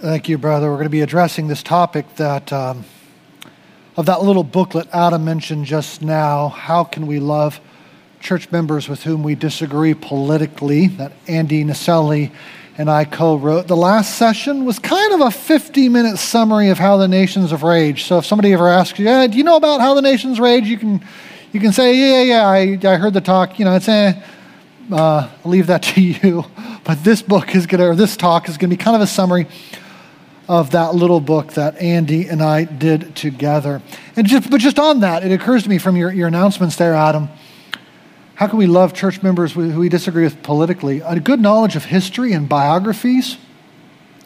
Thank you, brother. We're going to be addressing this topic that um, of that little booklet Adam mentioned just now. How can we love church members with whom we disagree politically? That Andy Naselli and I co-wrote. The last session was kind of a 50-minute summary of how the nations have raged. So if somebody ever asks you, yeah, "Do you know about how the nations rage?" You can you can say, "Yeah, yeah, I, I heard the talk." You know, it's eh. Uh, I'll leave that to you. But this book is going to, or this talk is going to be kind of a summary of that little book that Andy and I did together. And just, but just on that, it occurs to me from your, your announcements there, Adam, how can we love church members who we disagree with politically? A good knowledge of history and biographies,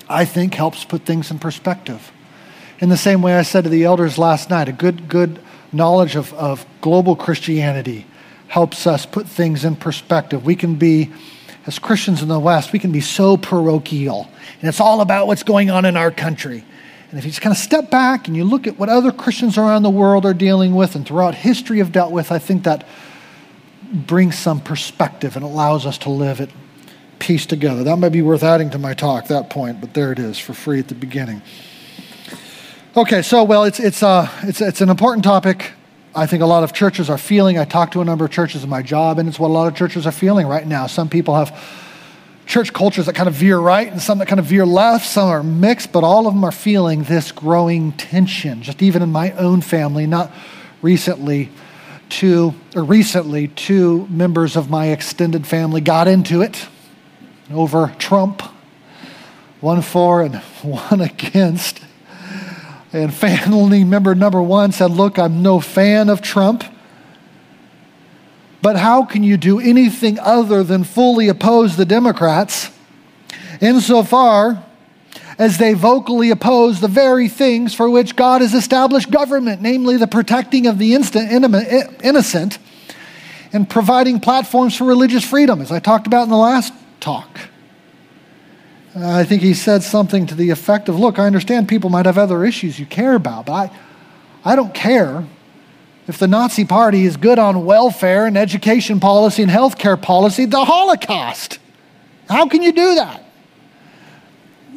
I think, helps put things in perspective. In the same way I said to the elders last night, a good, good knowledge of, of global Christianity helps us put things in perspective. We can be as Christians in the West, we can be so parochial, and it's all about what's going on in our country. And if you just kind of step back and you look at what other Christians around the world are dealing with and throughout history have dealt with, I think that brings some perspective and allows us to live at peace together. That might be worth adding to my talk, that point, but there it is for free at the beginning. Okay, so, well, it's, it's, uh, it's, it's an important topic. I think a lot of churches are feeling. I talked to a number of churches in my job, and it's what a lot of churches are feeling right now. Some people have church cultures that kind of veer right and some that kind of veer left. Some are mixed, but all of them are feeling this growing tension. Just even in my own family, not recently, two or recently, two members of my extended family got into it over Trump, one for and one against. And family member number one said, Look, I'm no fan of Trump. But how can you do anything other than fully oppose the Democrats insofar as they vocally oppose the very things for which God has established government, namely the protecting of the innocent and providing platforms for religious freedom, as I talked about in the last talk? I think he said something to the effect of Look, I understand people might have other issues you care about, but I, I don't care if the Nazi Party is good on welfare and education policy and healthcare policy, the Holocaust. How can you do that?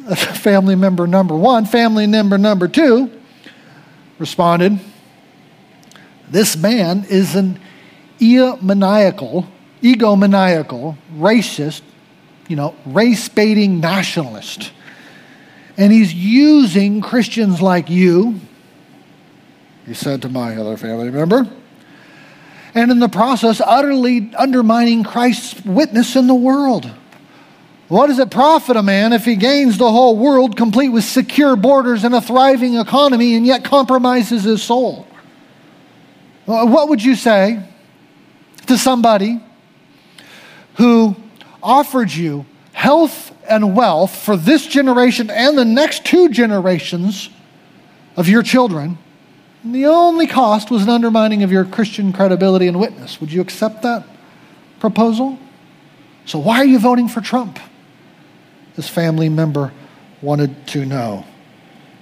Family member number one, family member number two responded, This man is an egomaniacal, egomaniacal, racist, you know, race baiting nationalist. And he's using Christians like you, he said to my other family member, and in the process, utterly undermining Christ's witness in the world. What does it profit a man if he gains the whole world complete with secure borders and a thriving economy and yet compromises his soul? What would you say to somebody who offered you health and wealth for this generation and the next two generations of your children, and the only cost was an undermining of your Christian credibility and witness. Would you accept that proposal? So, why are you voting for Trump? This family member wanted to know,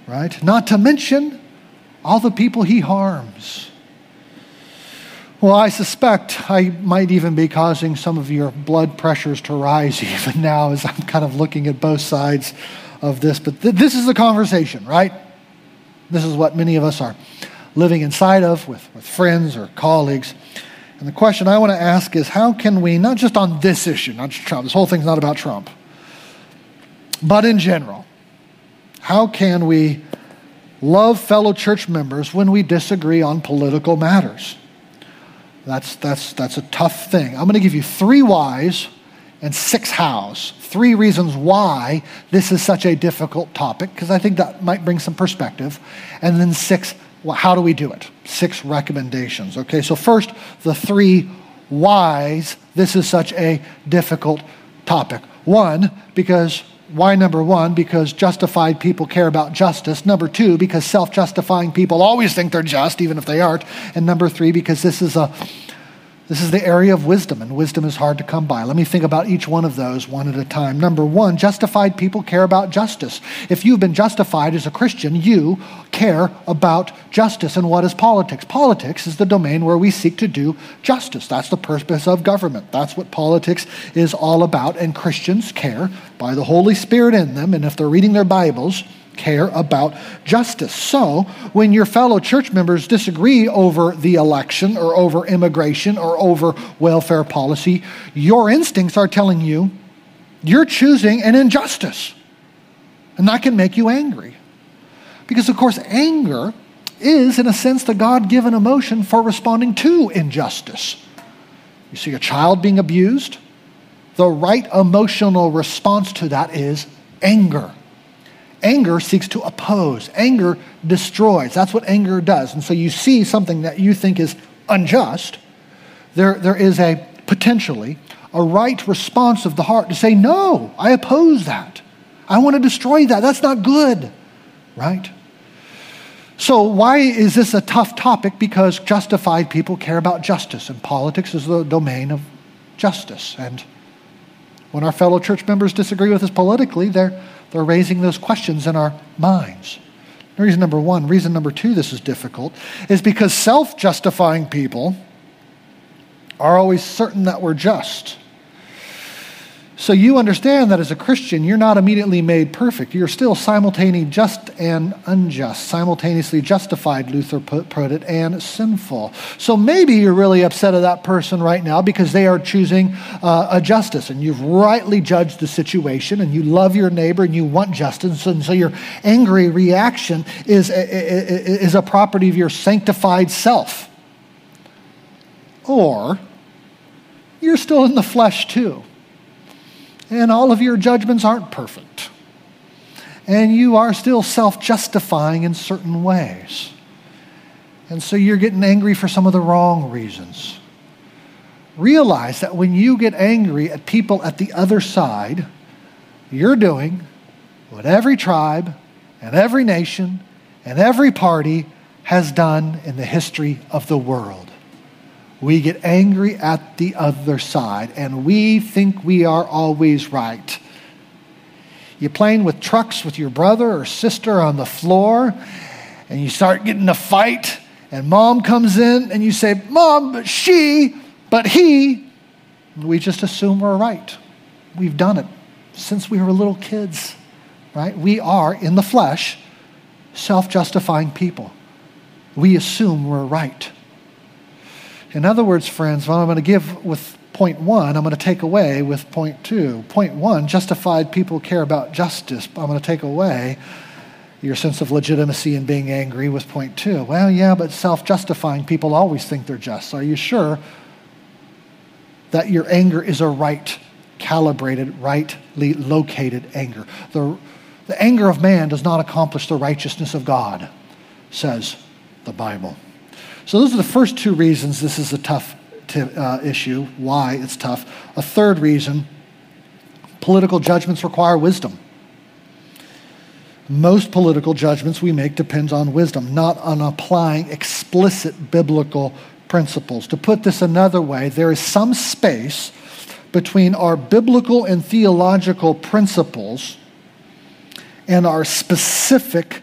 right? Not to mention all the people he harms. Well, I suspect I might even be causing some of your blood pressures to rise even now as I'm kind of looking at both sides of this. But th- this is the conversation, right? This is what many of us are living inside of with, with friends or colleagues. And the question I want to ask is how can we, not just on this issue, not just Trump, this whole thing's not about Trump, but in general, how can we love fellow church members when we disagree on political matters? That's, that's, that's a tough thing. I'm going to give you three whys and six hows. Three reasons why this is such a difficult topic, because I think that might bring some perspective. And then six, well, how do we do it? Six recommendations. Okay, so first, the three whys this is such a difficult topic. One, because why number one? Because justified people care about justice. Number two, because self justifying people always think they're just, even if they aren't. And number three, because this is a This is the area of wisdom, and wisdom is hard to come by. Let me think about each one of those one at a time. Number one, justified people care about justice. If you've been justified as a Christian, you care about justice. And what is politics? Politics is the domain where we seek to do justice. That's the purpose of government. That's what politics is all about. And Christians care by the Holy Spirit in them, and if they're reading their Bibles, care about justice. So, when your fellow church members disagree over the election or over immigration or over welfare policy, your instincts are telling you you're choosing an injustice. And that can make you angry. Because, of course, anger is, in a sense, the God given emotion for responding to injustice. You see a child being abused, the right emotional response to that is anger. Anger seeks to oppose, anger destroys. That's what anger does. And so you see something that you think is unjust, there, there is a potentially a right response of the heart to say, No, I oppose that. I want to destroy that. That's not good, right? So, why is this a tough topic? Because justified people care about justice, and politics is the domain of justice. And when our fellow church members disagree with us politically, they're they're raising those questions in our minds. Reason number one. Reason number two, this is difficult, is because self justifying people are always certain that we're just. So you understand that as a Christian, you're not immediately made perfect. You're still simultaneously just and unjust, simultaneously justified, Luther put, it, and sinful. So maybe you're really upset at that person right now because they are choosing uh, a justice, and you've rightly judged the situation, and you love your neighbor, and you want justice, and so your angry reaction is a, is a property of your sanctified self. Or you're still in the flesh too and all of your judgments aren't perfect. And you are still self justifying in certain ways. And so you're getting angry for some of the wrong reasons. Realize that when you get angry at people at the other side, you're doing what every tribe and every nation and every party has done in the history of the world we get angry at the other side and we think we are always right. You're playing with trucks with your brother or sister on the floor and you start getting a fight and mom comes in and you say, Mom, but she, but he. We just assume we're right. We've done it since we were little kids, right? We are, in the flesh, self justifying people. We assume we're right. In other words, friends, what I'm going to give with point one, I'm going to take away with point two. Point one, justified people care about justice. I'm going to take away your sense of legitimacy in being angry with point two. Well, yeah, but self justifying people always think they're just. Are you sure that your anger is a right calibrated, rightly located anger? The, the anger of man does not accomplish the righteousness of God, says the Bible. So, those are the first two reasons this is a tough t- uh, issue, why it's tough. A third reason political judgments require wisdom. Most political judgments we make depends on wisdom, not on applying explicit biblical principles. To put this another way, there is some space between our biblical and theological principles and our specific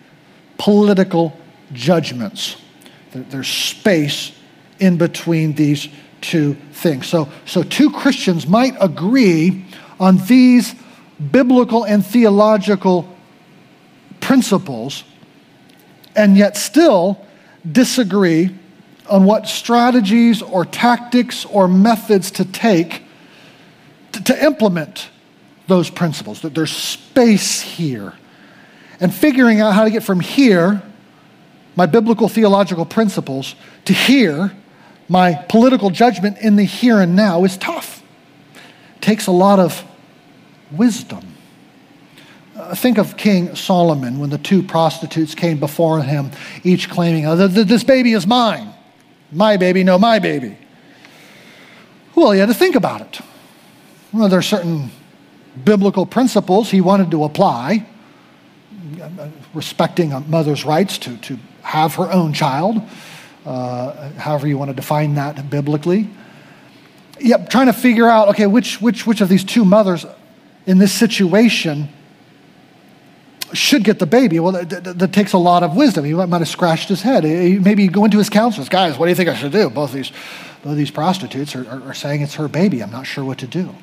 political judgments. There's space in between these two things. So, so two Christians might agree on these biblical and theological principles and yet still disagree on what strategies or tactics or methods to take to, to implement those principles. That there's space here. And figuring out how to get from here my biblical theological principles to here my political judgment in the here and now is tough. It takes a lot of wisdom. Uh, think of King Solomon when the two prostitutes came before him, each claiming, oh, This baby is mine. My baby, no, my baby. Well, he had to think about it. Well, there are certain biblical principles he wanted to apply, uh, respecting a mother's rights to, to have her own child, uh, however you want to define that biblically. yep, trying to figure out, okay, which, which, which of these two mothers in this situation should get the baby. Well, that, that, that, takes a lot of wisdom. He might, might have scratched his head. He, maybe go into his counselors. Guys, what do you think I should do? Both these, both these prostitutes are, are, are saying it's her baby. I'm not sure what to do.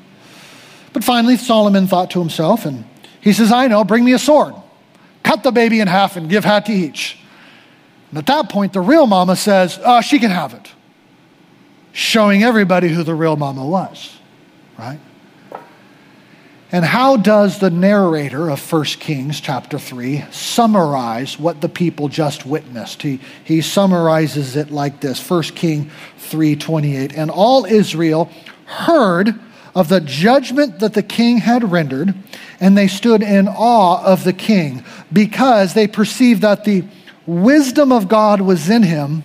But finally, Solomon thought to himself, and he says, I know, bring me a sword. Cut the baby in half and give half to each. And at that point, the real mama says, oh, she can have it. Showing everybody who the real mama was, right? And how does the narrator of 1 Kings chapter 3 summarize what the people just witnessed? He, he summarizes it like this 1 King 3:28. And all Israel heard of the judgment that the king had rendered, and they stood in awe of the king because they perceived that the wisdom of God was in him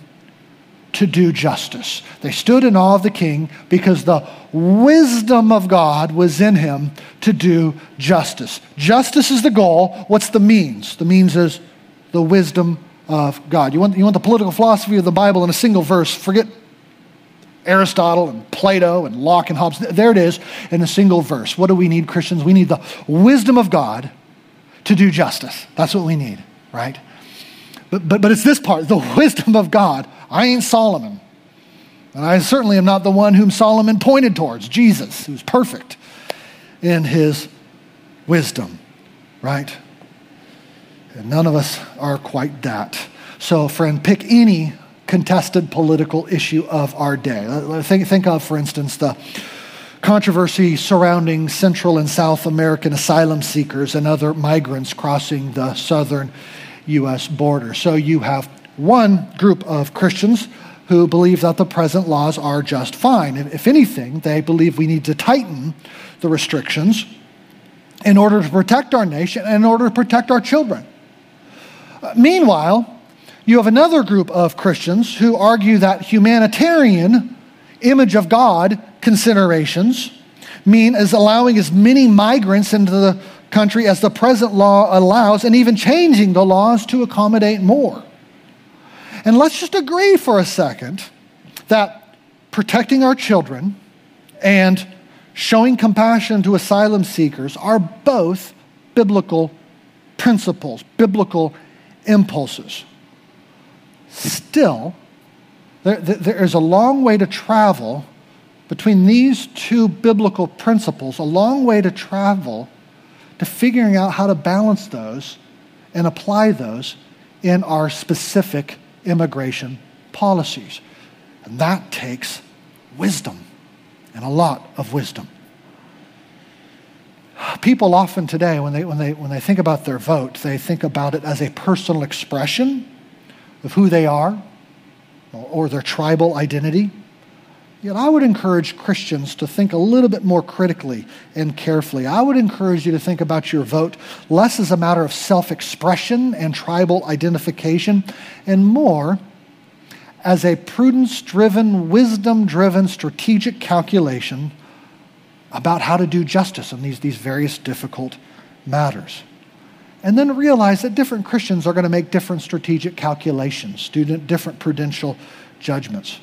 to do justice. They stood in awe of the king because the wisdom of God was in him to do justice. Justice is the goal. What's the means? The means is the wisdom of God. You want, you want the political philosophy of the Bible in a single verse? Forget Aristotle and Plato and Locke and Hobbes. There it is in a single verse. What do we need, Christians? We need the wisdom of God to do justice. That's what we need, right? But, but, but it's this part the wisdom of God. I ain't Solomon. And I certainly am not the one whom Solomon pointed towards, Jesus, who's perfect in his wisdom, right? And none of us are quite that. So, friend, pick any contested political issue of our day. Think, think of, for instance, the controversy surrounding Central and South American asylum seekers and other migrants crossing the southern U.S. border. So you have one group of Christians who believe that the present laws are just fine. If anything, they believe we need to tighten the restrictions in order to protect our nation and in order to protect our children. Uh, meanwhile, you have another group of Christians who argue that humanitarian image of God considerations mean as allowing as many migrants into the country as the present law allows and even changing the laws to accommodate more. And let's just agree for a second that protecting our children and showing compassion to asylum seekers are both biblical principles, biblical impulses. Still, there, there is a long way to travel between these two biblical principles, a long way to travel to figuring out how to balance those and apply those in our specific immigration policies. And that takes wisdom and a lot of wisdom. People often today, when they, when, they, when they think about their vote, they think about it as a personal expression of who they are or their tribal identity. Yet I would encourage Christians to think a little bit more critically and carefully. I would encourage you to think about your vote less as a matter of self expression and tribal identification, and more as a prudence driven, wisdom driven, strategic calculation about how to do justice in these, these various difficult matters. And then realize that different Christians are going to make different strategic calculations, different prudential judgments.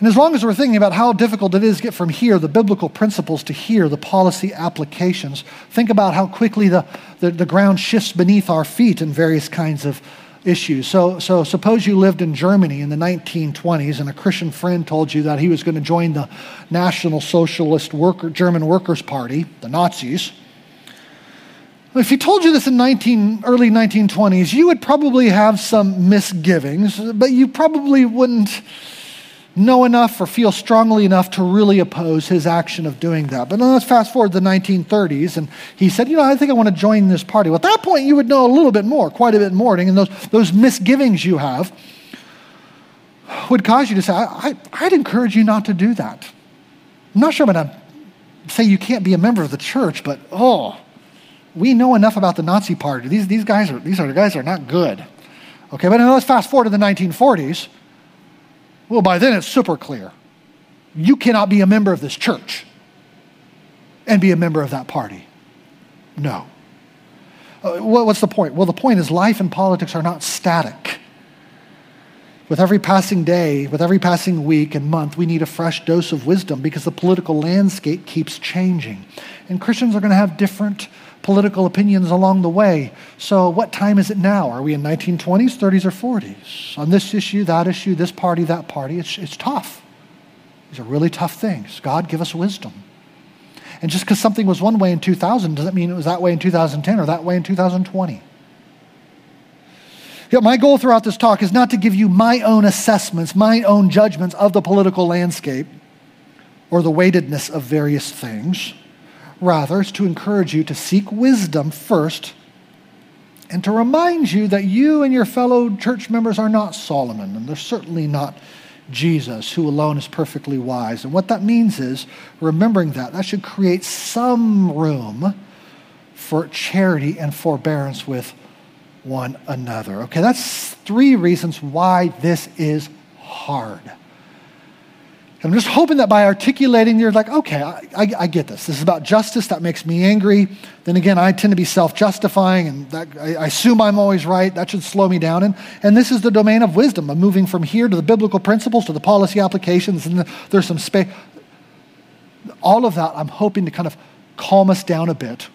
And as long as we're thinking about how difficult it is to get from here, the biblical principles, to here, the policy applications, think about how quickly the, the, the, ground shifts beneath our feet in various kinds of issues. So, so suppose you lived in Germany in the 1920s and a Christian friend told you that he was going to join the National Socialist Worker, German Workers' Party, the Nazis. If he told you this in 19, early 1920s, you would probably have some misgivings, but you probably wouldn't know enough or feel strongly enough to really oppose his action of doing that. But then let's fast forward to the 1930s, and he said, You know, I think I want to join this party. Well, at that point, you would know a little bit more, quite a bit more, and those, those misgivings you have would cause you to say, I, would encourage you not to do that. I'm not sure I'm going to say you can't be a member of the church, but oh, we know enough about the Nazi party. These, these guys are these are guys are not good. Okay, but now let's fast forward to the 1940s. Well, by then it's super clear. You cannot be a member of this church and be a member of that party. No. Uh, what's the point? Well, the point is life and politics are not static. With every passing day, with every passing week and month, we need a fresh dose of wisdom because the political landscape keeps changing. And Christians are going to have different political opinions along the way. So, what time is it now? Are we in 1920s, 30s, or 40s? On this issue, that issue, this party, that party? It's, it's tough. These are really tough things. God, give us wisdom. And just because something was one way in 2000 doesn't mean it was that way in 2010 or that way in 2020. Yet my goal throughout this talk is not to give you my own assessments, my own judgments of the political landscape or the weightedness of various things. Rather, it's to encourage you to seek wisdom first and to remind you that you and your fellow church members are not Solomon, and they're certainly not Jesus, who alone is perfectly wise. And what that means is remembering that, that should create some room for charity and forbearance with one another. Okay, that's three reasons why this is hard. I'm just hoping that by articulating, you're like, okay, I, I, I, get this. This is about justice. That makes me angry. Then again, I tend to be self justifying and that, I, I, assume I'm always right. That should slow me down. And, and this is the domain of wisdom. I'm moving from here to the biblical principles to the policy applications, and the, there's some space. All of that, I'm hoping to kind of calm us down a bit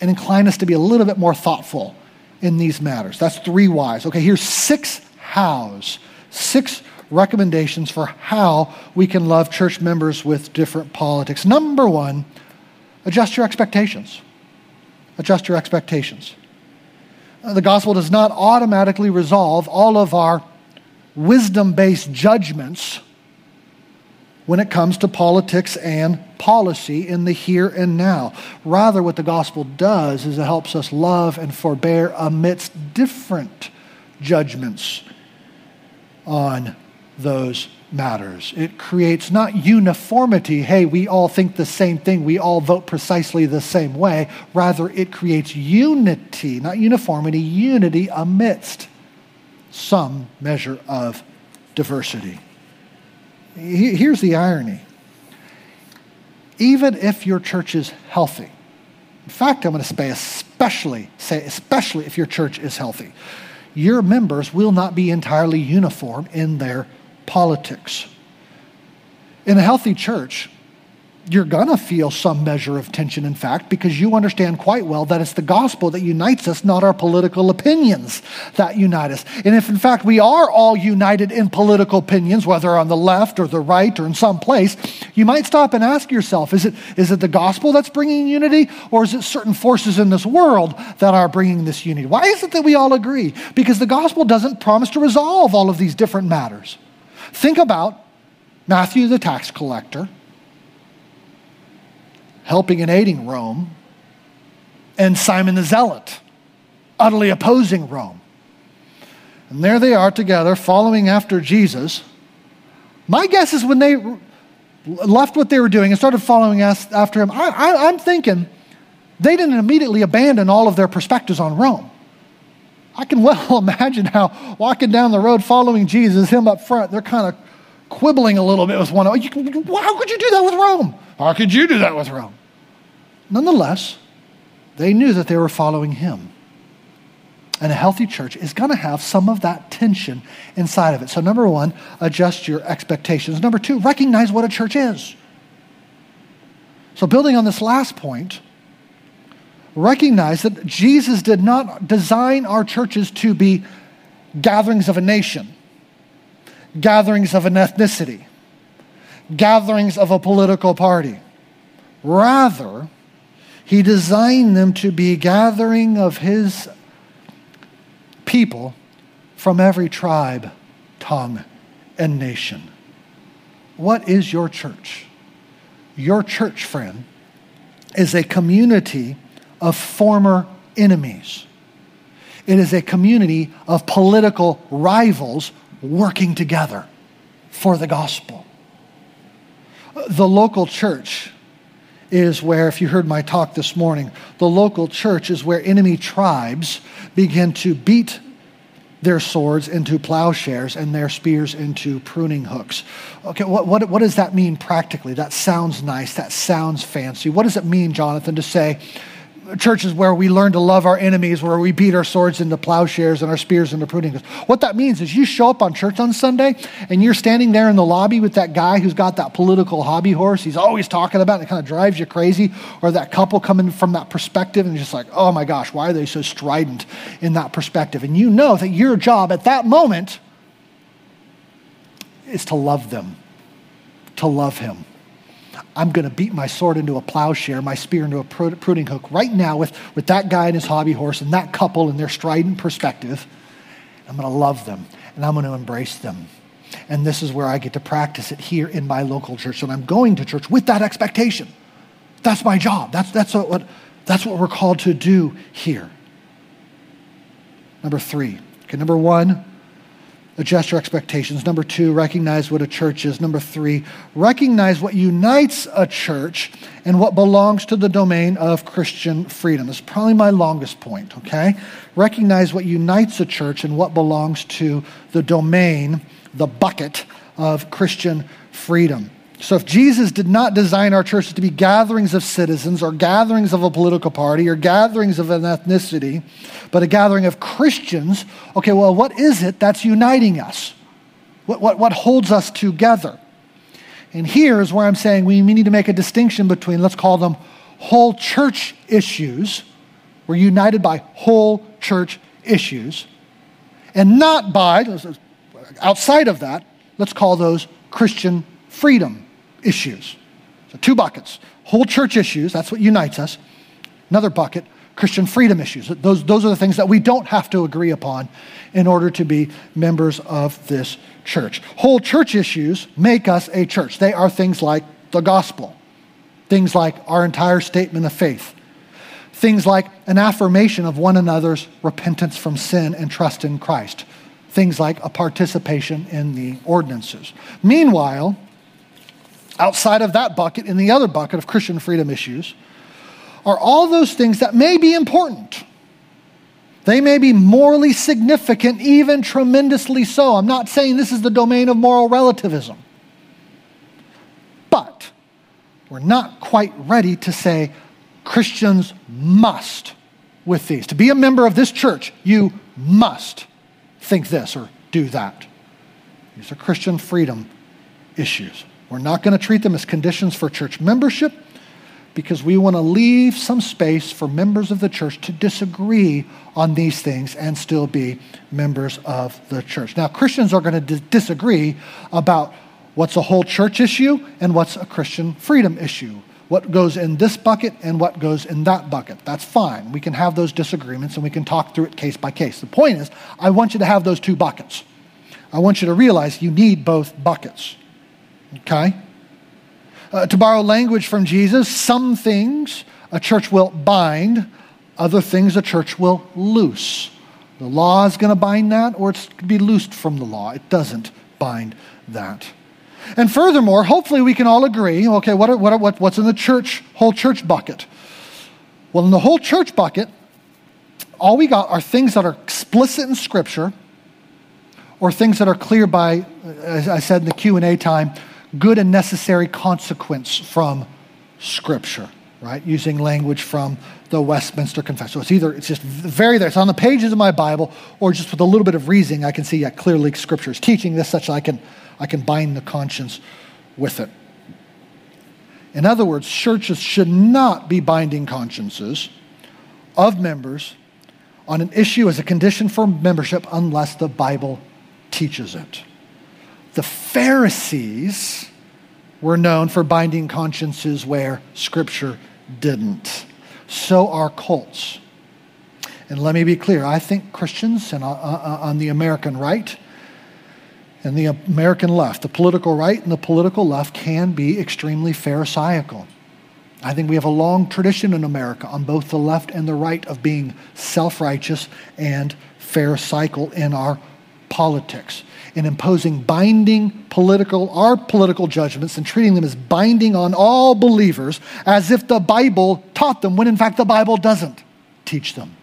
and incline us to be a little bit more thoughtful in these matters. That's three whys. Okay, here's six hows, six recommendations for how we can love church members with different politics. Number one, adjust your expectations. Adjust your expectations. Uh, the gospel does not automatically resolve all of our wisdom based judgments when it comes to politics and policy in the here and now. Rather, what the gospel does is it helps us love and forbear amidst different judgments on those matters. It creates not uniformity, hey, we all think the same thing, we all vote precisely the same way. Rather, it creates unity, not uniformity, unity amidst some measure of diversity. Here's the irony even if your church is healthy, in fact, I'm going to say especially, say especially if your church is healthy, your members will not be entirely uniform in their politics. In a healthy church, you're going to feel some measure of tension, in fact, because you understand quite well that it's the gospel that unites us, not our political opinions that unite us. And if, in fact, we are all united in political opinions, whether on the left or the right or in some place, you might stop and ask yourself is it, is it the gospel that's bringing unity, or is it certain forces in this world that are bringing this unity? Why is it that we all agree? Because the gospel doesn't promise to resolve all of these different matters. Think about Matthew the tax collector helping and aiding Rome, and Simon the Zealot utterly opposing Rome. And there they are together following after Jesus. My guess is when they left what they were doing and started following after him, I, am thinking they didn't immediately abandon all of their perspectives on Rome. I can well imagine how walking down the road following Jesus, him up front, they're kind of quibbling a little bit with one another. How could you do that with Rome? How could you do that with Rome? Nonetheless, they knew that they were following him. And a healthy church is going to have some of that tension inside of it. So, number one, adjust your expectations. Number two, recognize what a church is. So, building on this last point, recognize that Jesus did not design our churches to be gatherings of a nation, gatherings of an ethnicity, gatherings of a political party. Rather, he designed them to be gathering of his people from every tribe, tongue, and nation. What is your church? Your church, friend, is a community of former enemies. It is a community of political rivals working together for the gospel. The local church is where, if you heard my talk this morning, the local church is where enemy tribes begin to beat their swords into plowshares and their spears into pruning hooks. Okay, what, what, what does that mean practically? That sounds nice. That sounds fancy. What does it mean, Jonathan, to say churches where we learn to love our enemies, where we beat our swords into plowshares and our spears into pruning hooks. What that means is you show up on church on Sunday and you're standing there in the lobby with that guy who's got that political hobby horse he's always talking about and it kind of drives you crazy, or that couple coming from that perspective and just like, oh my gosh, why are they so strident in that perspective? And you know that your job at that moment is to love them, to love him I'm going to beat my sword into a plowshare, my spear into a pruning hook right now with, with that guy and his hobby horse and that couple and their strident perspective. I'm going to love them and I'm going to embrace them. And this is where I get to practice it here in my local church. And I'm going to church with that expectation. That's my job. That's, that's, what, that's what we're called to do here. Number three. Okay, number one, adjust your expectations. Number two, recognize what a church is. Number three, recognize what unites a church and what belongs to the domain of Christian freedom. This is probably my longest point, okay? Recognize what unites a church and what belongs to the domain, the bucket of Christian freedom. So, if Jesus did not design our churches to be gatherings of citizens or gatherings of a political party or gatherings of an ethnicity, but a gathering of Christians, okay, well, what is it that's uniting us? What, what, what holds us together? And here is where I'm saying we need to make a distinction between, let's call them whole church issues. We're united by whole church issues, and not by, outside of that, let's call those Christian freedom issues. So, two buckets whole church issues, that's what unites us. Another bucket, Christian freedom issues. Those, those are the things that we don't have to agree upon in order to be members of this church. Whole church issues make us a church. They are things like the gospel, things like our entire statement of faith, things like an affirmation of one another's repentance from sin and trust in Christ, things like a participation in the ordinances. Meanwhile, outside of that bucket, in the other bucket of Christian freedom issues, are all those things that may be important. They may be morally significant, even tremendously so. I'm not saying this is the domain of moral relativism. But we're not quite ready to say Christians must with these. To be a member of this church, you must think this or do that. These are Christian freedom issues. We're not going to treat them as conditions for church membership because we want to leave some space for members of the church to disagree on these things and still be members of the church. Now, Christians are going to d- disagree about what's a whole church issue and what's a Christian freedom issue. What goes in this bucket and what goes in that bucket. That's fine. We can have those disagreements and we can talk through it case by case. The point is, I want you to have those two buckets. I want you to realize you need both buckets. Okay? Uh, to borrow language from Jesus, some things a church will bind, other things a church will loose. The law is going to bind that, or it's going to be loosed from the law. It doesn't bind that. And furthermore, hopefully we can all agree okay, what, what, what, what's in the church, whole church bucket? Well, in the whole church bucket, all we got are things that are explicit in Scripture or things that are clear by, as I said in the Q&A time, good and necessary consequence from Scripture, right? Using language from the Westminster Confession. So it's either, it's just very there, it's on the pages of my Bible, or just with a little bit of reasoning, I can see, yeah, clearly Scripture is teaching this such that I can, I can bind the conscience with it. In other words, churches should not be binding consciences of members on an issue as a condition for membership unless the Bible teaches it. The Pharisees were known for binding consciences where Scripture didn't. So are cults. And let me be clear I think Christians and uh, uh, on the American right and the American left, the political right and the political left, can be extremely Pharisaical. I think we have a long tradition in America on both the left and the right of being self righteous and Pharisaical in our politics in imposing binding political, our political judgments and treating them as binding on all believers as if the Bible taught them, when in fact the Bible doesn't teach them.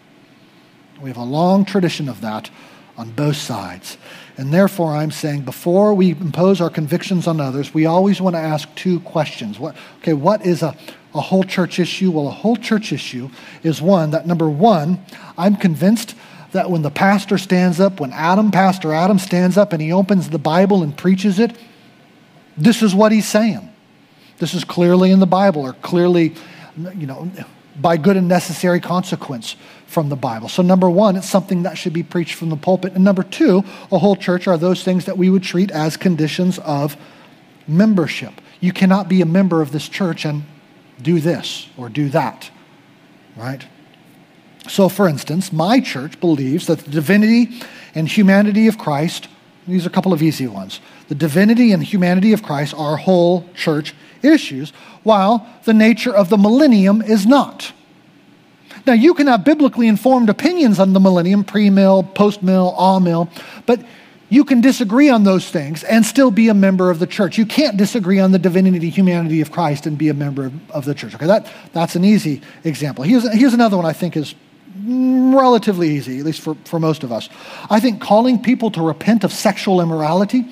We have a long tradition of that on both sides. And therefore, I'm saying before we impose our convictions on others, we always want to ask two questions. What, okay, what is a, a whole church issue? Well, a whole church issue is one that, number one, I'm convinced that when the pastor stands up, when Adam, Pastor Adam, stands up and he opens the Bible and preaches it, this is what he's saying. This is clearly in the Bible or clearly, you know, by good and necessary consequence from the Bible. So, number one, it's something that should be preached from the pulpit. And number two, a whole church are those things that we would treat as conditions of membership. You cannot be a member of this church and do this or do that, right? So, for instance, my church believes that the divinity and humanity of Christ, these are a couple of easy ones. The divinity and humanity of Christ are whole church issues, while the nature of the millennium is not. Now, you can have biblically informed opinions on the millennium, pre mill, post mill, all mill, but you can disagree on those things and still be a member of the church. You can't disagree on the divinity, humanity of Christ and be a member of, of the church. Okay, that, that's an easy example. Here's, here's another one I think is relatively easy, at least for, for most of us. I think calling people to repent of sexual immorality,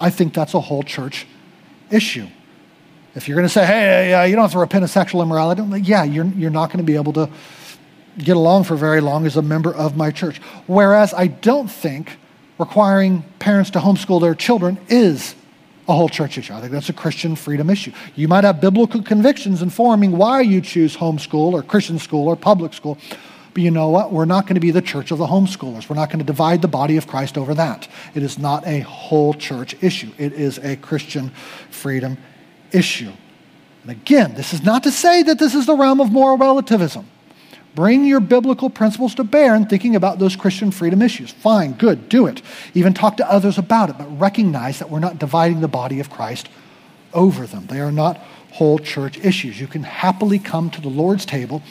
I think that's a whole church issue. If you're going to say, hey, uh, you don't have to repent of sexual immorality, like, yeah, you're, you're not going to be able to get along for very long as a member of my church. Whereas I don't think requiring parents to homeschool their children is a whole church issue. I think that's a Christian freedom issue. You might have biblical convictions informing why you choose homeschool or Christian school or public school, but you know what? We're not going to be the church of the homeschoolers. We're not going to divide the body of Christ over that. It is not a whole church issue, it is a Christian freedom issue. And again, this is not to say that this is the realm of moral relativism. Bring your biblical principles to bear in thinking about those Christian freedom issues. Fine, good, do it. Even talk to others about it, but recognize that we're not dividing the body of Christ over them. They are not whole church issues. You can happily come to the Lord's table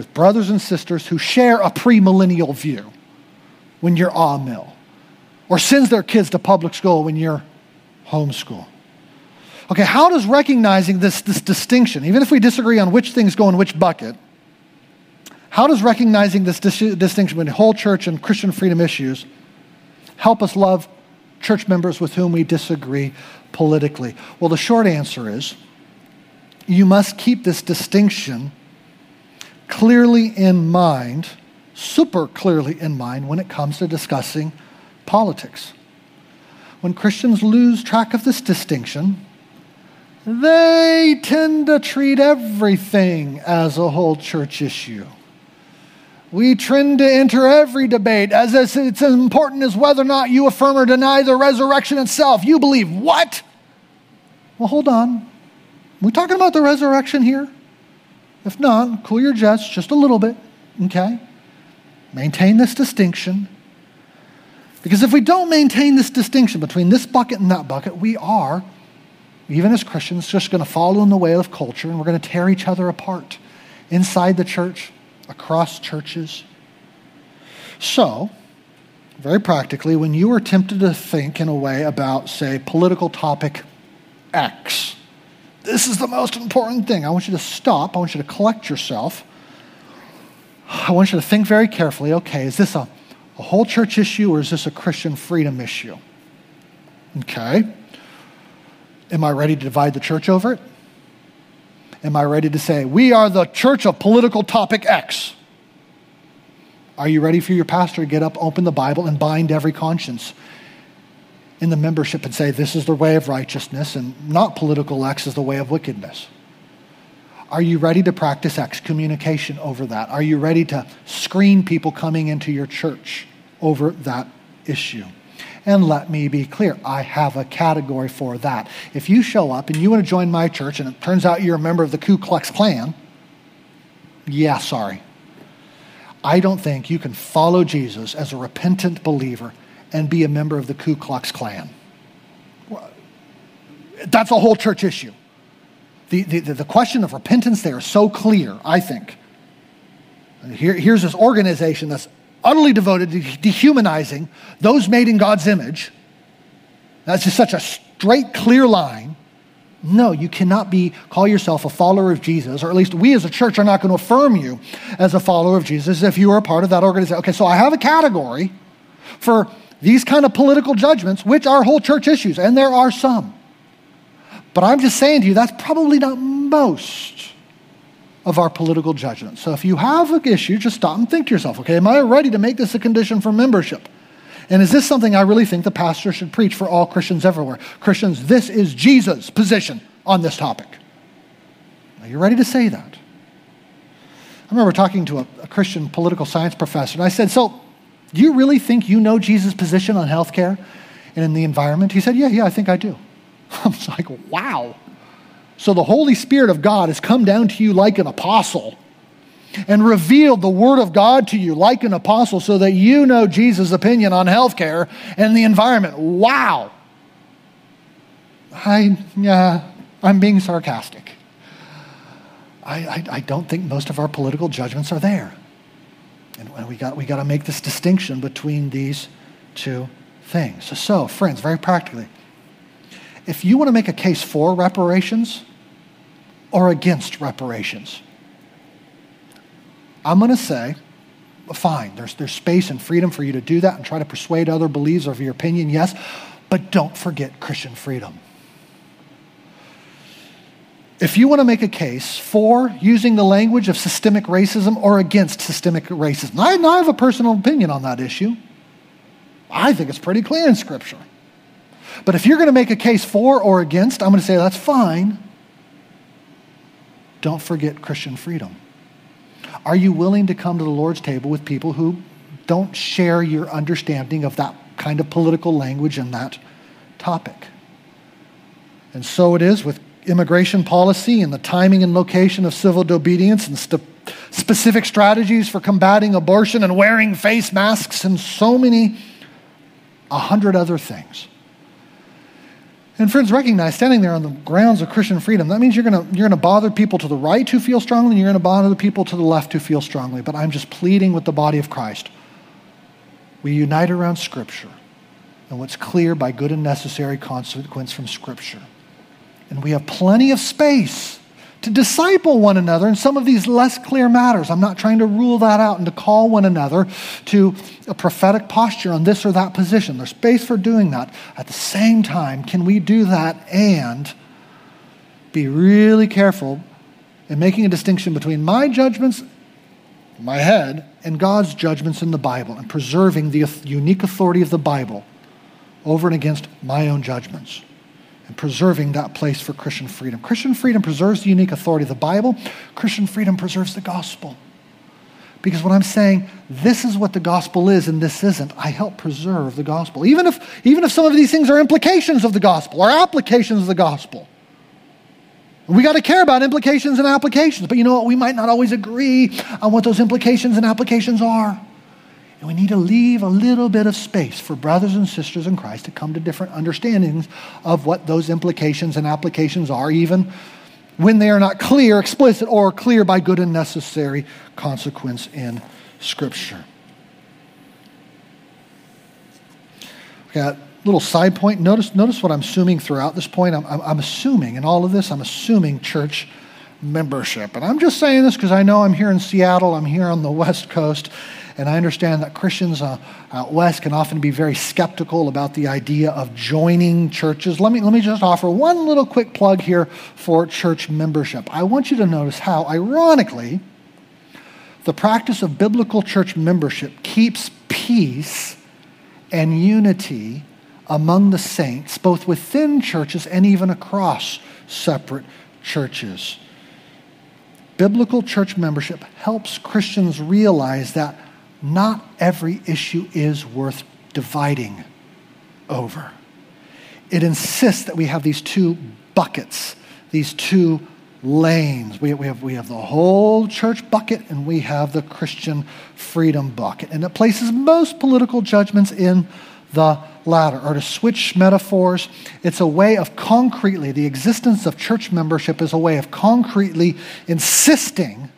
with brothers and sisters who share a premillennial view when you're amill, or sends their kids to public school when you're homeschool. Okay, how does recognizing this, this distinction, even if we disagree on which things go in which bucket, how does recognizing this dis- distinction between whole church and Christian freedom issues help us love church members with whom we disagree politically? Well, the short answer is you must keep this distinction clearly in mind, super clearly in mind, when it comes to discussing politics. When Christians lose track of this distinction, they tend to treat everything as a whole church issue. We tend to enter every debate as if it's as important as whether or not you affirm or deny the resurrection itself. You believe what? Well, hold on. Are we talking about the resurrection here? If not, cool your jets just a little bit, okay? Maintain this distinction. Because if we don't maintain this distinction between this bucket and that bucket, we are, even as Christians, just going to follow in the way of culture and we're going to tear each other apart inside the church across churches. So, very practically, when you are tempted to think in a way about, say, political topic X, this is the most important thing. I want you to stop. I want you to collect yourself. I want you to think very carefully okay, is this a, a whole church issue or is this a Christian freedom issue? Okay. Am I ready to divide the church over it? am I ready to say, we are the church of political topic X? Are you ready for your pastor to get up, open the Bible, and bind every conscience in the membership and say, this is the way of righteousness and not political X is the way of wickedness? Are you ready to practice excommunication over that? Are you ready to screen people coming into your church over that issue? And let me be clear, I have a category for that. If you show up and you want to join my church and it turns out you're a member of the Ku Klux Klan, yeah, sorry. I don't think you can follow Jesus as a repentant believer and be a member of the Ku Klux Klan. That's a whole church issue. The, the, the question of repentance there is so clear, I think. Here, here's this organization that's utterly devoted to dehumanizing those made in God's image. That's just such a straight, clear line. No, you cannot be call yourself a follower of Jesus, or at least we as a church are not going to affirm you as a follower of Jesus if you are a part of that organization. Okay, so I have a category for these kind of political judgments, which are whole church issues, and there are some. But I'm just saying to you, that's probably not most of our political judgments. So if you have an issue, just stop and think to yourself, okay, am I ready to make this a condition for membership? And is this something I really think the pastor should preach for all Christians everywhere? Christians, this is Jesus' position on this topic. Are you ready to say that? I remember talking to a, a Christian political science professor, and I said, So, do you really think you know Jesus' position on healthcare and in the environment? He said, Yeah, yeah, I think I do. I was like, Wow. So the Holy Spirit of God has come down to you like an apostle and revealed the Word of God to you like an apostle so that you know Jesus' opinion on healthcare and the environment. Wow. I, yeah, I'm being sarcastic. I, I, I don't think most of our political judgments are there. And we got, we got to make this distinction between these two things. So, so, friends, very practically, if you want to make a case for reparations or against reparations, I'm going to say, fine, there's, there's space and freedom for you to do that and try to persuade other believers of your opinion, yes, but don't forget Christian freedom. If you want to make a case for using the language of systemic racism or against systemic racism, I, I have a personal opinion on that issue. I think it's pretty clear in Scripture. But if you're going to make a case for or against, I'm going to say that's fine. Don't forget Christian freedom. Are you willing to come to the Lord's table with people who don't share your understanding of that kind of political language and that topic? And so it is with immigration policy and the timing and location of civil disobedience and st- specific strategies for combating abortion and wearing face masks and so many, a hundred other things. And friends, recognize standing there on the grounds of Christian freedom, that means you're going you're going to bother people to the right who feel strongly, and you're going to bother the people to the left who feel strongly. But I'm just pleading with the body of Christ. We unite around Scripture and what's clear by good and necessary consequence from Scripture. And we have plenty of space to disciple one another in some of these less clear matters. I'm not trying to rule that out and to call one another to a prophetic posture on this or that position. There's space for doing that. At the same time, can we do that and be really careful in making a distinction between my judgments, my head, and God's judgments in the Bible and preserving the unique authority of the Bible over and against my own judgments? And preserving that place for Christian freedom. Christian freedom preserves the unique authority of the Bible, Christian freedom preserves the gospel. Because when I'm saying this is what the gospel is and this isn't, I help preserve the gospel. Even if, even if some of these things are implications of the gospel or applications of the gospel. We got to care about implications and applications, but you know what? We might not always agree on what those implications and applications are. And we need to leave a little bit of space for brothers and sisters in Christ to come to different understandings of what those implications and applications are, even when they are not clear, explicit, or clear by good and necessary consequence in Scripture. Okay, a little side point. Notice, notice what I'm assuming throughout this point. I'm, I'm, I'm assuming in all of this, I'm assuming church membership. And I'm just saying this because I know I'm here in Seattle, I'm here on the West Coast, and I understand that Christians uh, out west can often be very skeptical about the idea of joining churches. Let me, let me just offer one little quick plug here for church membership. I want you to notice how, ironically, the practice of biblical church membership keeps peace and unity among the saints, both within churches and even across separate churches. Biblical church membership helps Christians realize that not every issue is worth dividing over. It insists that we have these two buckets, these two lanes. We, we, have, we have the whole church bucket and we have the Christian freedom bucket. And it places most political judgments in the latter. Or to switch metaphors, it's a way of concretely, the existence of church membership is a way of concretely insisting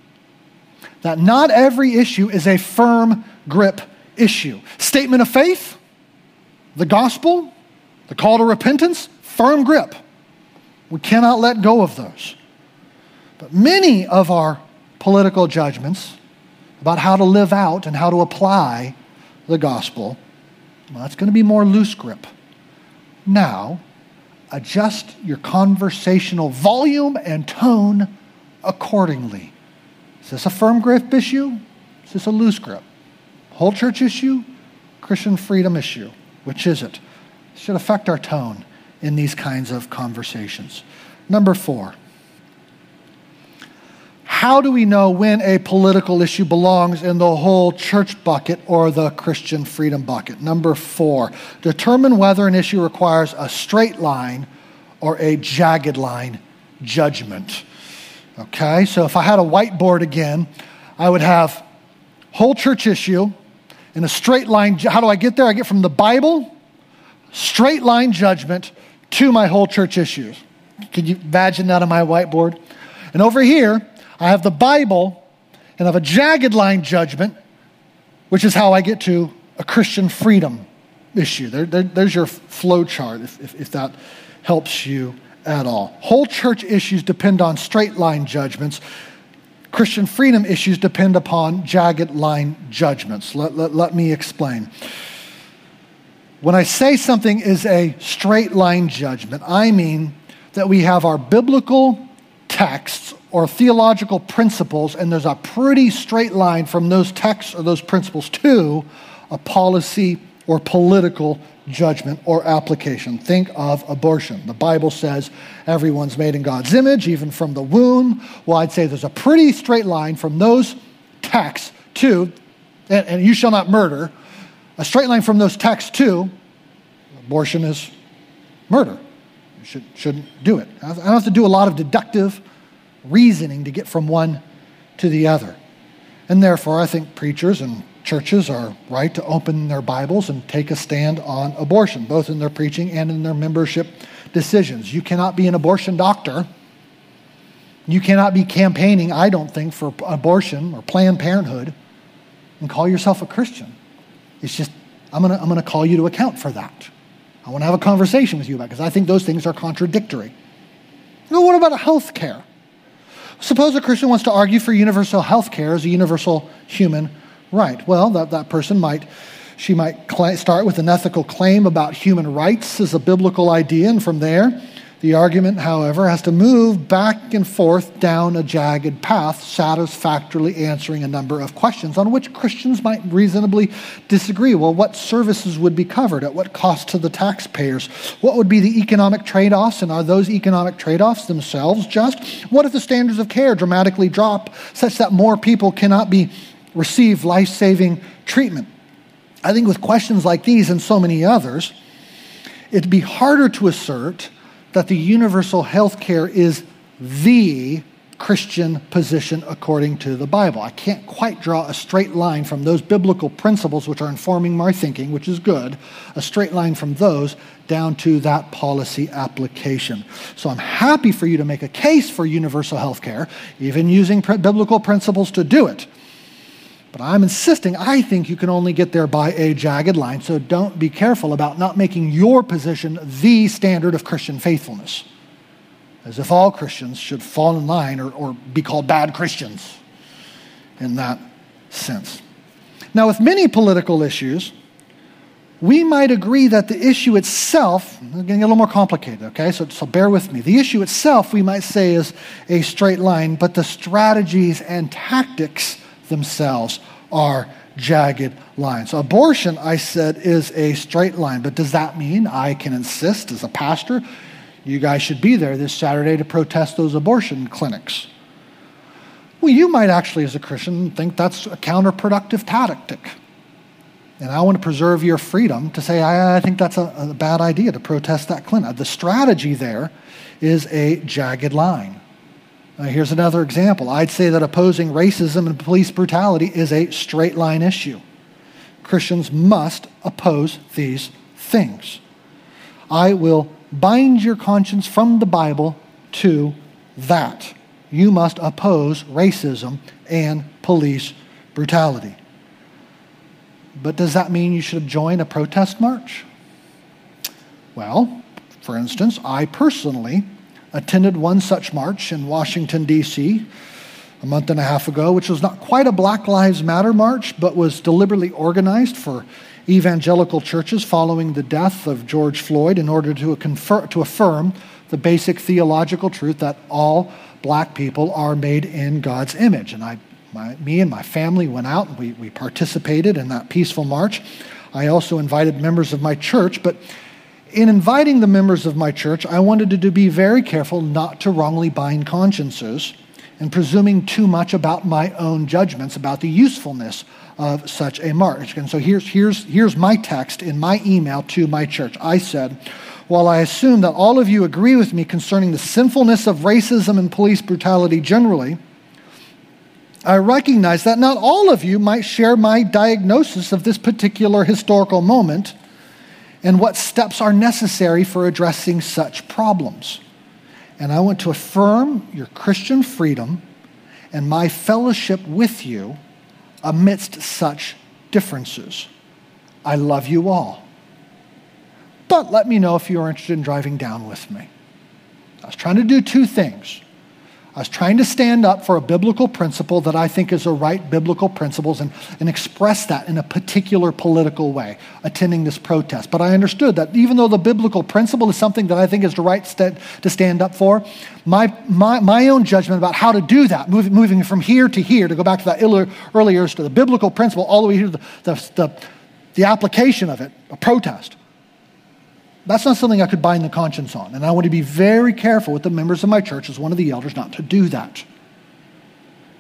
that not every issue is a firm grip issue. Statement of faith, the gospel, the call to repentance, firm grip. We cannot let go of those. But many of our political judgments about how to live out and how to apply the gospel Well, that's going to be more loose grip. Now, adjust your conversational volume and tone accordingly. Is this a firm grip issue? Is this a loose grip? Whole church issue? Christian freedom issue? Which is it? it should affect our tone in these kinds of conversations. Number four, how do we know when a political issue belongs in the whole church bucket or the Christian freedom bucket? Number four, determine whether an issue requires a straight line or a jagged line judgment. Okay, so if I had a whiteboard again, I would have whole church issue in a straight line. How do I get there? I get from the Bible, straight line judgment to my whole church issues. Can you imagine that on my whiteboard? And over here, I have the Bible and I have a jagged line judgment, which is how I get to a Christian freedom issue. There, there, there's your flow chart if, if, if that helps you at all. Whole church issues depend on straight line judgments. Christian freedom issues depend upon jagged line judgments. Let, let, let me explain. When I say something is a straight line judgment, I mean that we have our biblical texts or theological principles, and there's a pretty straight line from those texts or those principles to a policy or political judgment or application. Think of abortion. The Bible says everyone's made in God's image, even from the womb. Well, I'd say there's a pretty straight line from those texts to, and, and you shall not murder, a straight line from those texts to abortion is murder. You should, shouldn't do it. I don't have to do a lot of deductive reasoning to get from one to the other. And therefore, I think preachers and churches are right to open their Bibles and take a stand on abortion, both in their preaching and in their membership decisions. You cannot be an abortion doctor. You cannot be campaigning, I don't think, for abortion or Planned Parenthood and call yourself a Christian. It's just, I'm going to I'm going to call you to account for that. I want to have a conversation with you about because I think those things are contradictory. Now, what about health care? Suppose a Christian wants to argue for universal health care as a universal human right. Well, that, that person might, she might cl- start with an ethical claim about human rights as a biblical idea, and from there, the argument, however, has to move back and forth down a jagged path, satisfactorily answering a number of questions on which Christians might reasonably disagree. Well, what services would be covered? At what cost to the taxpayers? What would be the economic trade offs? And are those economic trade offs themselves just? What if the standards of care dramatically drop such that more people cannot be receive life saving treatment? I think with questions like these and so many others, it'd be harder to assert that the universal health care is the Christian position according to the Bible. I can't quite draw a straight line from those biblical principles which are informing my thinking, which is good, a straight line from those down to that policy application. So I'm happy for you to make a case for universal health care, even using biblical principles to do it. But I'm insisting, I think you can only get there by a jagged line, so don't be careful about not making your position the standard of Christian faithfulness, as if all Christians should fall in line or, or be called bad Christians in that sense. Now, with many political issues, we might agree that the issue itself, getting a little more complicated, okay? So, so bear with me. The issue itself, we might say, is a straight line, but the strategies and tactics themselves are jagged lines. Abortion, I said, is a straight line, but does that mean I can insist as a pastor, you guys should be there this Saturday to protest those abortion clinics? Well, you might actually, as a Christian, think that's a counterproductive tactic. And I want to preserve your freedom to say, I, I think that's a, a bad idea to protest that clinic. The strategy there is a jagged line. Uh, here's another example. I'd say that opposing racism and police brutality is a straight line issue. Christians must oppose these things. I will bind your conscience from the Bible to that. You must oppose racism and police brutality. But does that mean you should join a protest march? Well, for instance, I personally attended one such march in Washington, D.C. a month and a half ago, which was not quite a Black Lives Matter march, but was deliberately organized for evangelical churches following the death of George Floyd in order to, confer, to affirm the basic theological truth that all black people are made in God's image. And I, my, me and my family went out and we, we participated in that peaceful march. I also invited members of my church, but in inviting the members of my church, I wanted to be very careful not to wrongly bind consciences and presuming too much about my own judgments about the usefulness of such a march. And so here's, here's, here's my text in my email to my church. I said, While I assume that all of you agree with me concerning the sinfulness of racism and police brutality generally, I recognize that not all of you might share my diagnosis of this particular historical moment and what steps are necessary for addressing such problems. And I want to affirm your Christian freedom and my fellowship with you amidst such differences. I love you all. But let me know if you're interested in driving down with me. I was trying to do two things. I was trying to stand up for a biblical principle that I think is a right biblical principles and, and express that in a particular political way, attending this protest. But I understood that even though the biblical principle is something that I think is the right st- to stand up for, my, my, my own judgment about how to do that, moving, moving from here to here, to go back to that earlier, to the biblical principle, all the way to the, the, the, the application of it, a protest that's not something I could bind the conscience on. And I want to be very careful with the members of my church as one of the elders not to do that.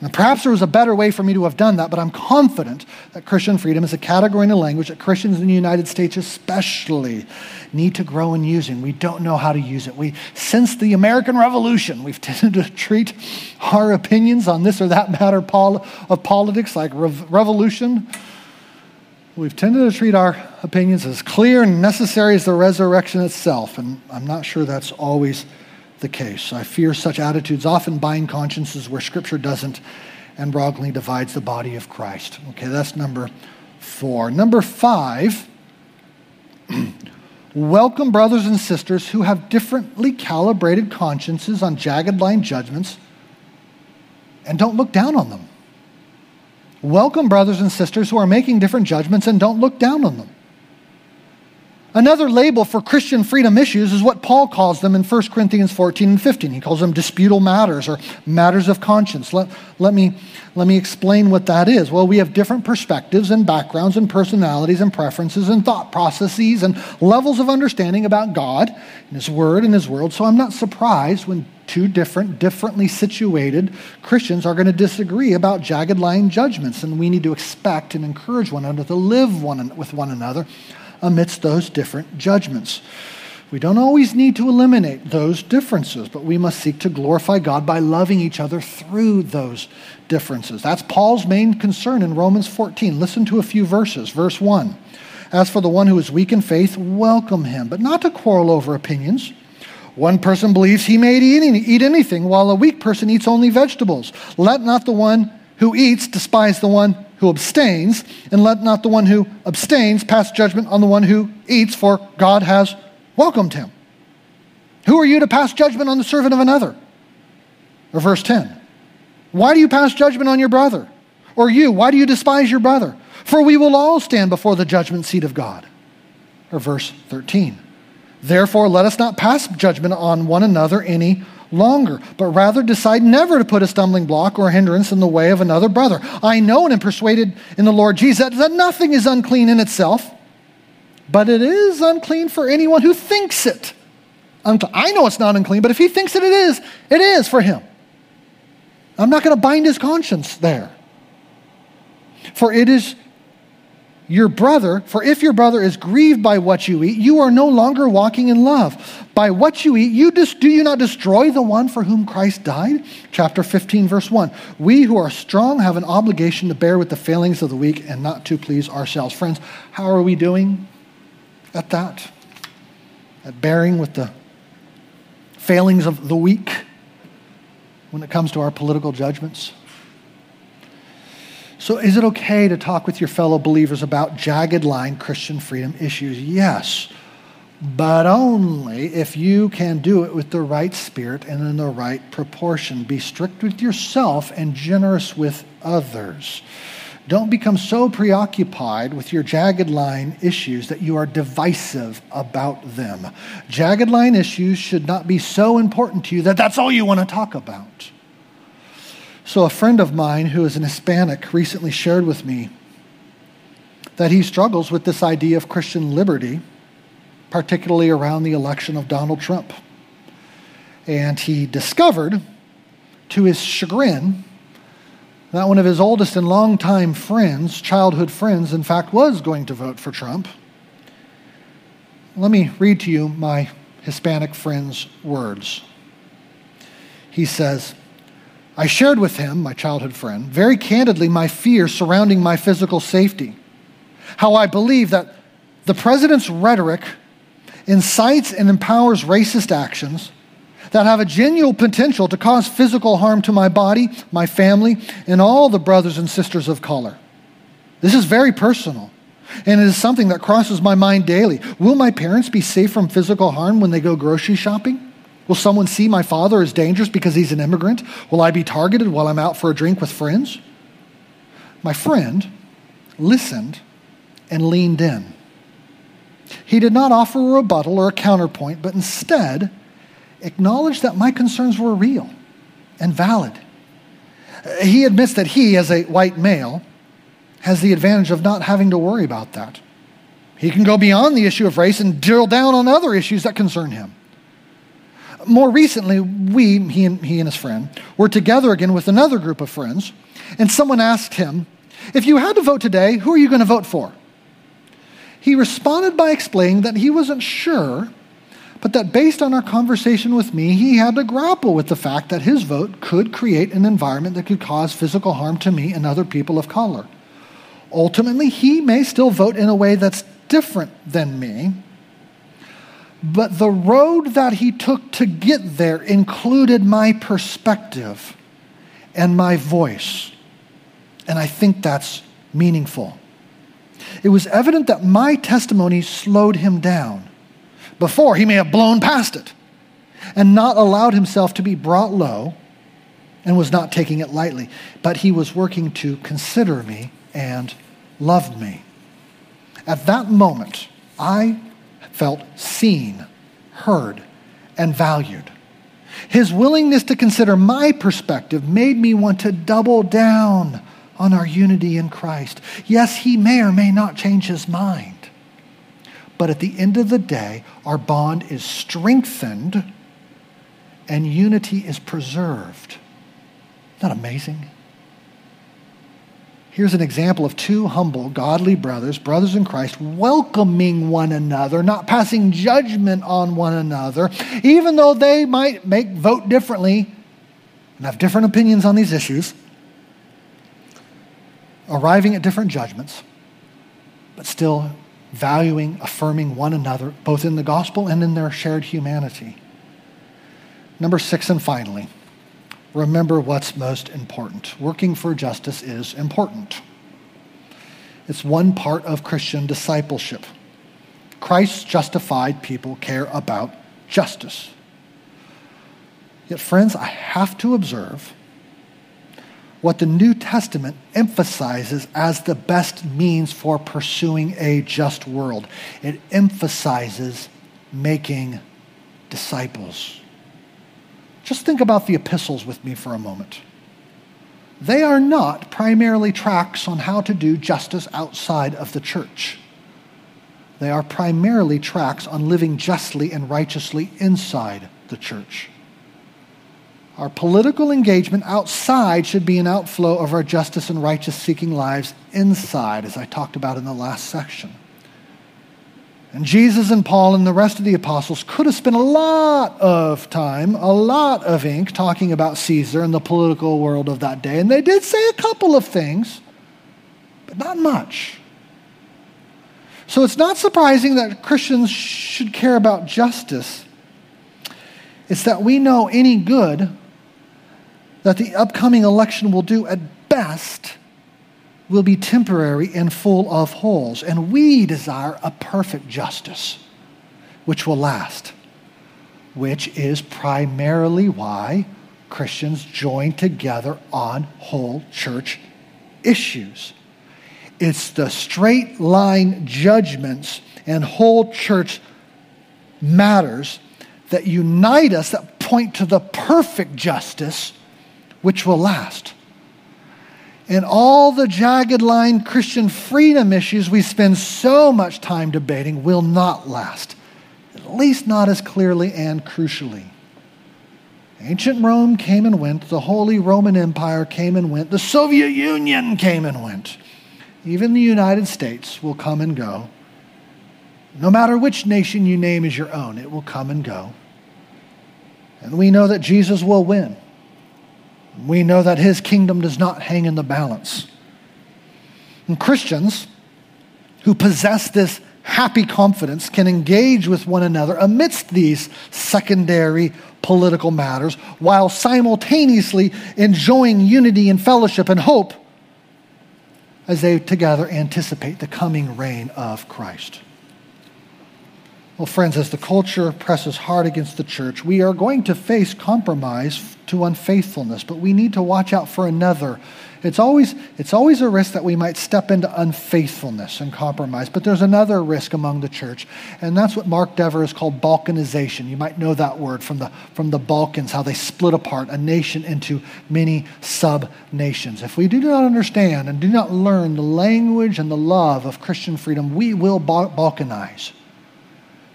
And perhaps there was a better way for me to have done that, but I'm confident that Christian freedom is a category and a language that Christians in the United States especially need to grow in using. We don't know how to use it. We, since the American Revolution, we've tended to treat our opinions on this or that matter of politics like revolution We've tended to treat our opinions as clear and necessary as the resurrection itself, and I'm not sure that's always the case. I fear such attitudes often bind consciences where Scripture doesn't and wrongly divides the body of Christ. Okay, that's number four. Number five, welcome brothers and sisters who have differently calibrated consciences on jagged line judgments and don't look down on them. Welcome brothers and sisters who are making different judgments and don't look down on them. Another label for Christian freedom issues is what Paul calls them in 1 Corinthians 14 and 15. He calls them disputable matters or matters of conscience. Let, let, me, let me explain what that is. Well, we have different perspectives and backgrounds and personalities and preferences and thought processes and levels of understanding about God and His Word and His world. So I'm not surprised when two different, differently situated Christians are going to disagree about jagged line judgments. And we need to expect and encourage one another to live one, with one another amidst those different judgments. We don't always need to eliminate those differences, but we must seek to glorify God by loving each other through those differences. That's Paul's main concern in Romans 14. Listen to a few verses. Verse 1 As for the one who is weak in faith, welcome him, but not to quarrel over opinions. One person believes he may eat anything, while a weak person eats only vegetables. Let not the one who eats despise the one who abstains, and let not the one who abstains pass judgment on the one who eats, for God has welcomed him. Who are you to pass judgment on the servant of another? Or verse 10 Why do you pass judgment on your brother? Or you, why do you despise your brother? For we will all stand before the judgment seat of God. Or verse 13 Therefore, let us not pass judgment on one another any longer, but rather decide never to put a stumbling block or hindrance in the way of another brother. I know and am persuaded in the Lord Jesus that nothing is unclean in itself, but it is unclean for anyone who thinks it. I know it's not unclean, but if he thinks that it is, it is for him. I'm not going to bind his conscience there. For it is your brother, for if your brother is grieved by what you eat, you are no longer walking in love. By what you eat, you dis- do you not destroy the one for whom Christ died? Chapter 15, verse 1. We who are strong have an obligation to bear with the failings of the weak and not to please ourselves. Friends, how are we doing at that? At bearing with the failings of the weak when it comes to our political judgments? So, is it okay to talk with your fellow believers about jagged line Christian freedom issues? Yes. but only if you can do it with the right spirit and in the right proportion. Be strict with yourself and generous with others. Don't become so preoccupied with your jagged line issues that you are divisive about them. Jagged line issues should not be so important to you that that's all you want to talk about. So, a friend of mine who is an Hispanic recently shared with me that he struggles with this idea of Christian liberty, particularly around the election of Donald Trump. And he discovered, to his chagrin, that one of his oldest and longtime friends, childhood friends, in fact, was going to vote for Trump. Let me read to you my Hispanic friend's words. He says, I shared with him, my childhood friend, very candidly my fear surrounding my physical safety. How I believe that the president's rhetoric incites and empowers racist actions that have a genuine potential to cause physical harm to my body, my family, and all the brothers and sisters of color. This is very personal, and it is something that crosses my mind daily. Will my parents be safe from physical harm when they go grocery shopping? Will someone see my father as dangerous because he's an immigrant? Will I be targeted while I'm out for a drink with friends? My friend listened and leaned in. He did not offer a rebuttal or a counterpoint, but instead acknowledged that my concerns were real and valid. He admits that he, as a white male, has the advantage of not having to worry about that. He can go beyond the issue of race and drill down on other issues that concern him. More recently, we, he and, he and his friend, were together again with another group of friends, and someone asked him, If you had to vote today, who are you going to vote for? He responded by explaining that he wasn't sure but that based on our conversation with me, he had to grapple with the fact that his vote could create an environment that could cause physical harm to me and other people of color. Ultimately, he may still vote in a way that's different than me, but the road that he took to get there included my perspective and my voice. And I think that's meaningful. It was evident that my testimony slowed him down before, he may have blown past it and not allowed himself to be brought low and was not taking it lightly. But he was working to consider me and love me. At that moment, I felt seen, heard, and valued. His willingness to consider my perspective made me want to double down on our unity in Christ. Yes, he may or may not change his mind. But at the end of the day, our bond is strengthened and unity is preserved. Isn't that amazing? Here's an example of two humble, godly brothers, brothers in Christ, welcoming one another, not passing judgment on one another, even though they might make vote differently and have different opinions on these issues, arriving at different judgments, but still valuing, affirming one another, both in the gospel and in their shared humanity. Number six, and finally, remember what's most important. Working for justice is important. It's one part of Christian discipleship. Christ's justified people care about justice. Yet, friends, I have to observe what the New Testament emphasizes as the best means for pursuing a just world. It emphasizes making disciples. Just think about the epistles with me for a moment. They are not primarily tracts on how to do justice outside of the church. They are primarily tracts on living justly and righteously inside the church. Our political engagement outside should be an outflow of our justice and righteous seeking lives inside, as I talked about in the last section. And Jesus and Paul and the rest of the apostles could have spent a lot of time, a lot of ink talking about Caesar and the political world of that day. And they did say a couple of things, but not much. So it's not surprising that Christians should care about justice. It's that we know any good that the upcoming election will do at best will be temporary and full of holes. And we desire a perfect justice. which will last, which is primarily why Christians join together on whole church issues. It's the straight line judgments and whole church matters that unite us, that point to the perfect justice which will last. And all the jagged line Christian freedom issues we spend so much time debating will not last, at least not as clearly and crucially. Ancient Rome came and went, the Holy Roman Empire came and went, the Soviet Union came and went. Even the United States will come and go. No matter which nation you name as your own, it will come and go. And we know that Jesus will win. We know that his kingdom does not hang in the balance. And Christians who possess this happy confidence can engage with one another amidst these secondary political matters while simultaneously enjoying unity and fellowship and hope as they together anticipate the coming reign of Christ. Well, friends, as the culture presses hard against the church, we are going to face compromise to unfaithfulness, but we need to watch out for another. It's always, it's always a risk that we might step into unfaithfulness and compromise, but there's another risk among the church, and that's what Mark Dever has called balkanization. You might know that word from the, from the Balkans, how they split apart a nation into many sub nations. If we do not understand and do not learn the language and the love of Christian freedom, we will balkanize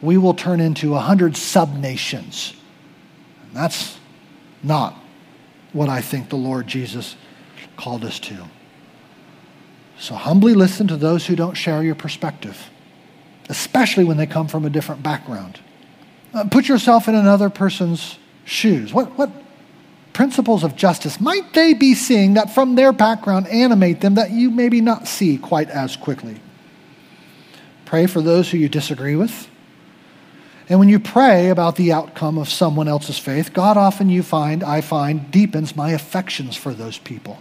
we will turn into a hundred sub-nations. And that's not what I think the Lord Jesus called us to. So humbly listen to those who don't share your perspective, especially when they come from a different background. Uh, put yourself in another person's shoes. What, what principles of justice might they be seeing that from their background animate them that you maybe not see quite as quickly? Pray for those who you disagree with. And when you pray about the outcome of someone else's faith, God often you find, I find, deepens my affections for those people.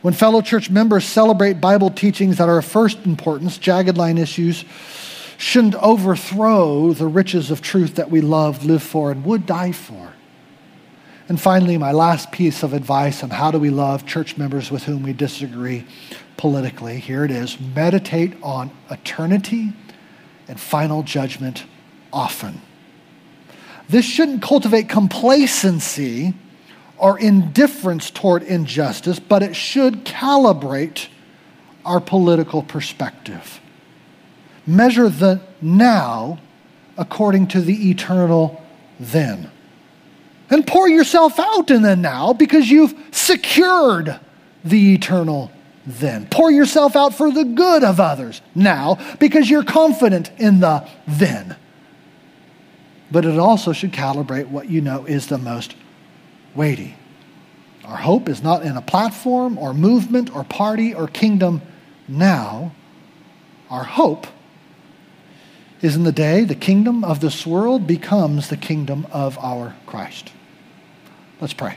When fellow church members celebrate Bible teachings that are of first importance, jagged line issues shouldn't overthrow the riches of truth that we love, live for, and would die for. And finally, my last piece of advice on how do we love church members with whom we disagree politically here it is meditate on eternity and final judgment often. This shouldn't cultivate complacency or indifference toward injustice, but it should calibrate our political perspective. Measure the now according to the eternal then. And pour yourself out in the now because you've secured the eternal then. Pour yourself out for the good of others now because you're confident in the then but it also should calibrate what you know is the most weighty. Our hope is not in a platform or movement or party or kingdom now. Our hope is in the day the kingdom of this world becomes the kingdom of our Christ. Let's pray.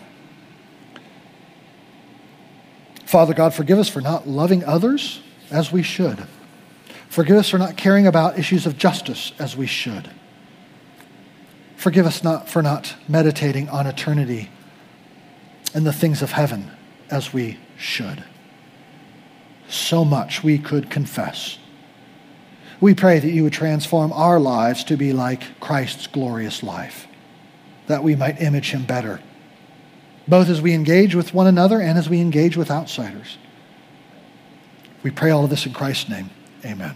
Father God, forgive us for not loving others as we should. Forgive us for not caring about issues of justice as we should. Forgive us not for not meditating on eternity and the things of heaven as we should. So much we could confess. We pray that you would transform our lives to be like Christ's glorious life, that we might image him better, both as we engage with one another and as we engage with outsiders. We pray all of this in Christ's name. Amen.